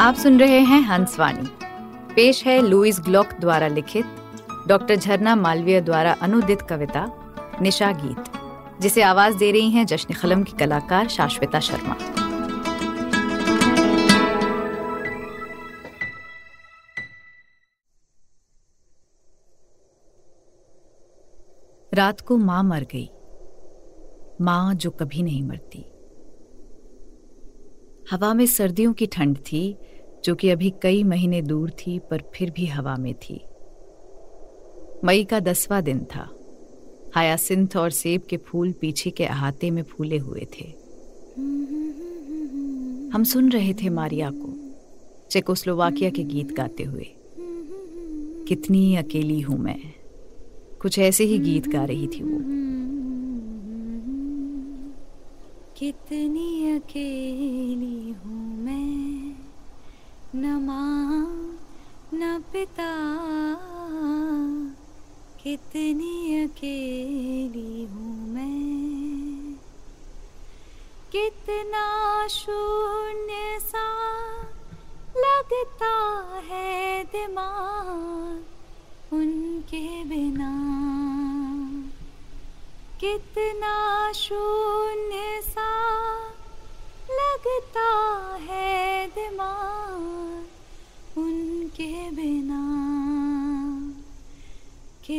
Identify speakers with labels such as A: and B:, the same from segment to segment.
A: आप सुन रहे हैं हंसवाणी पेश है लुइस ग्लॉक द्वारा लिखित, डॉक्टर झरना मालवीय द्वारा अनुदित कविता, निशा गीत, जिसे आवाज़ दे रही हैं जश्न खलम की कलाकार शाश्विता शर्मा। रात को माँ मर गई। माँ जो कभी नहीं मरती। हवा में सर्दियों की ठंड थी जो कि अभी कई महीने दूर थी, पर फिर भी हवा में थी। मई का दसवां दिन था। हयासिंथ और सेब के फूल पीछे के अहाते में फूले हुए थे। हम सुन रहे थे मारिया को, चेकोस्लोवाकिया के गीत गाते हुए। कितनी अकेली हूँ मैं। कुछ ऐसे ही गीत गा रही थी वो।
B: कितनी अकेली हूँ मैं। न माँ, न पिता, कितनी अकेली हूँ मैं। कितना शून्य सा लगता है दिमाग उनके बिना। कितना शून्य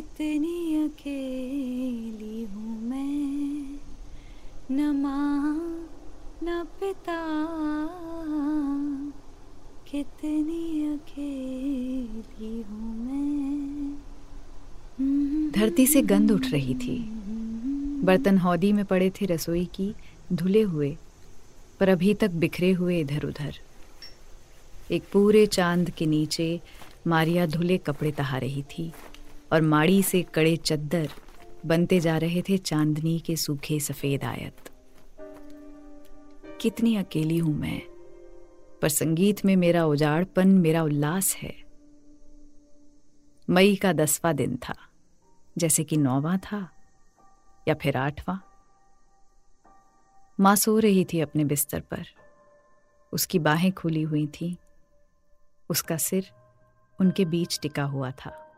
B: कितनी अकेली हूँ मैं। न माँ, न पिता। कितनी अकेली हूँ मैं।
A: धरती से गंध उठ रही थी। बर्तन हौदी में पड़े थे रसोई की, धुले हुए, पर अभी तक बिखरे हुए इधर उधर एक पूरे चाँद के नीचे मारिया धुले कपड़े तहा रही थी। और माड़ी से कड़े चद्दर बनते जा रहे थे चांदनी के सूखे सफ़ेद आयत। कितनी अकेली हूँ मैं, पर संगीत में मेरा उजाड़पन, मेरा उल्लास है। मई का दसवां दिन था, जैसे कि नौवां था या फिर आठवां। माँ सो रही थी अपने बिस्तर पर, उसकी बाहें खुली हुई थीं, उसका सिर उनके बीच टिका हुआ था।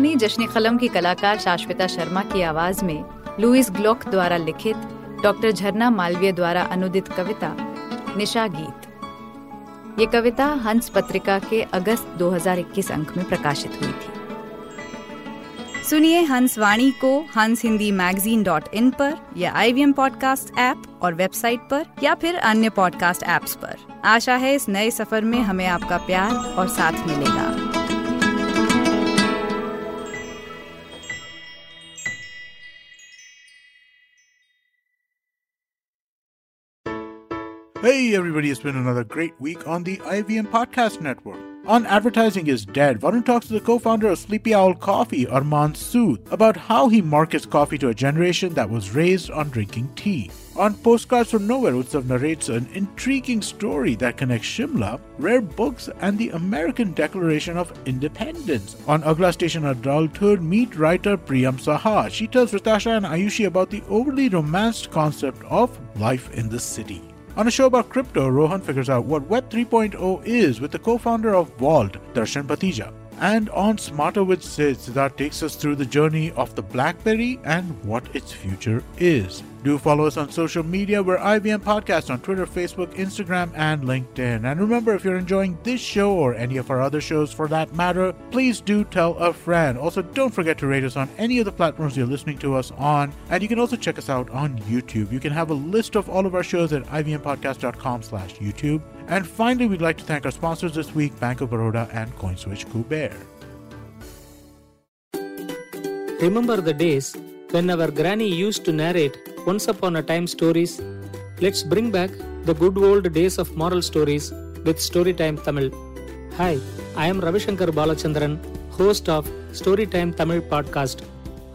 A: सुनी जश्न कलम की कलाकार शाश्विता शर्मा की आवाज़ में लुइस ग्लॉक द्वारा लिखित, डॉक्टर झरना मालवीय द्वारा अनुदित कविता, निशा गीत। ये कविता हंस पत्रिका के अगस्त 2021 अंक में प्रकाशित हुई थी। सुनिए हंस वाणी को हंस हिंदी मैगजीन डॉट इन पर, या आई वी पॉडकास्ट ऐप और वेबसाइट पर, या फिर अन्य पॉडकास्ट ऐप्स पर। आशा है इस नए सफ़र में हमें आपका प्यार और साथ मिलेगा।
C: Hey everybody, it's been another great week on the IVM Podcast Network. On Advertising is Dead, Varun talks to the co-founder of Sleepy Owl Coffee, Armand Sood, about how he markets coffee to a generation that was raised on drinking tea. On Postcards from Nowhere, Utsav narrates an intriguing story that connects Shimla, rare books, and the American Declaration of Independence. On Agla Station Adulthood, meet writer Priyam Saha. She tells Ritasha and Ayushi about the overly romanced concept of life in the city. On a show about crypto, Rohan figures out what Web 3.0 is with the co founder of Vault, Darshan Patija. And on Smarter with Sid, Siddharth takes us through the journey of the Blackberry and what its future is. Do follow us on social media. We're IBM Podcast on Twitter, Facebook, Instagram, and LinkedIn. And remember, if you're enjoying this show or any of our other shows for that matter, please do tell a friend. Also, don't forget to rate us on any of the platforms you're listening to us on. And you can also check us out on YouTube. You can have a list of all of our shows at ivmpodcast.com slash YouTube. And finally, we'd like to thank our sponsors this week, Bank of Baroda and CoinSwitch Kuber.
D: Remember the days when our granny used to narrate once upon a time stories? Let's bring back the good old days of moral stories with Storytime Tamil. Hi, I am Ravishankar Balachandran, host of Storytime Tamil podcast.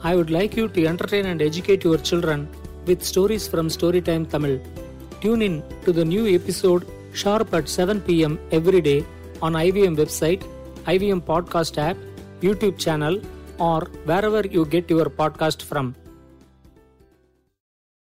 D: I would like you to entertain and educate your children with stories from Storytime Tamil. Tune in to the new episode sharp at 7 pm every day on IVM website, IVM podcast app, YouTube channel, or wherever you get your podcast from.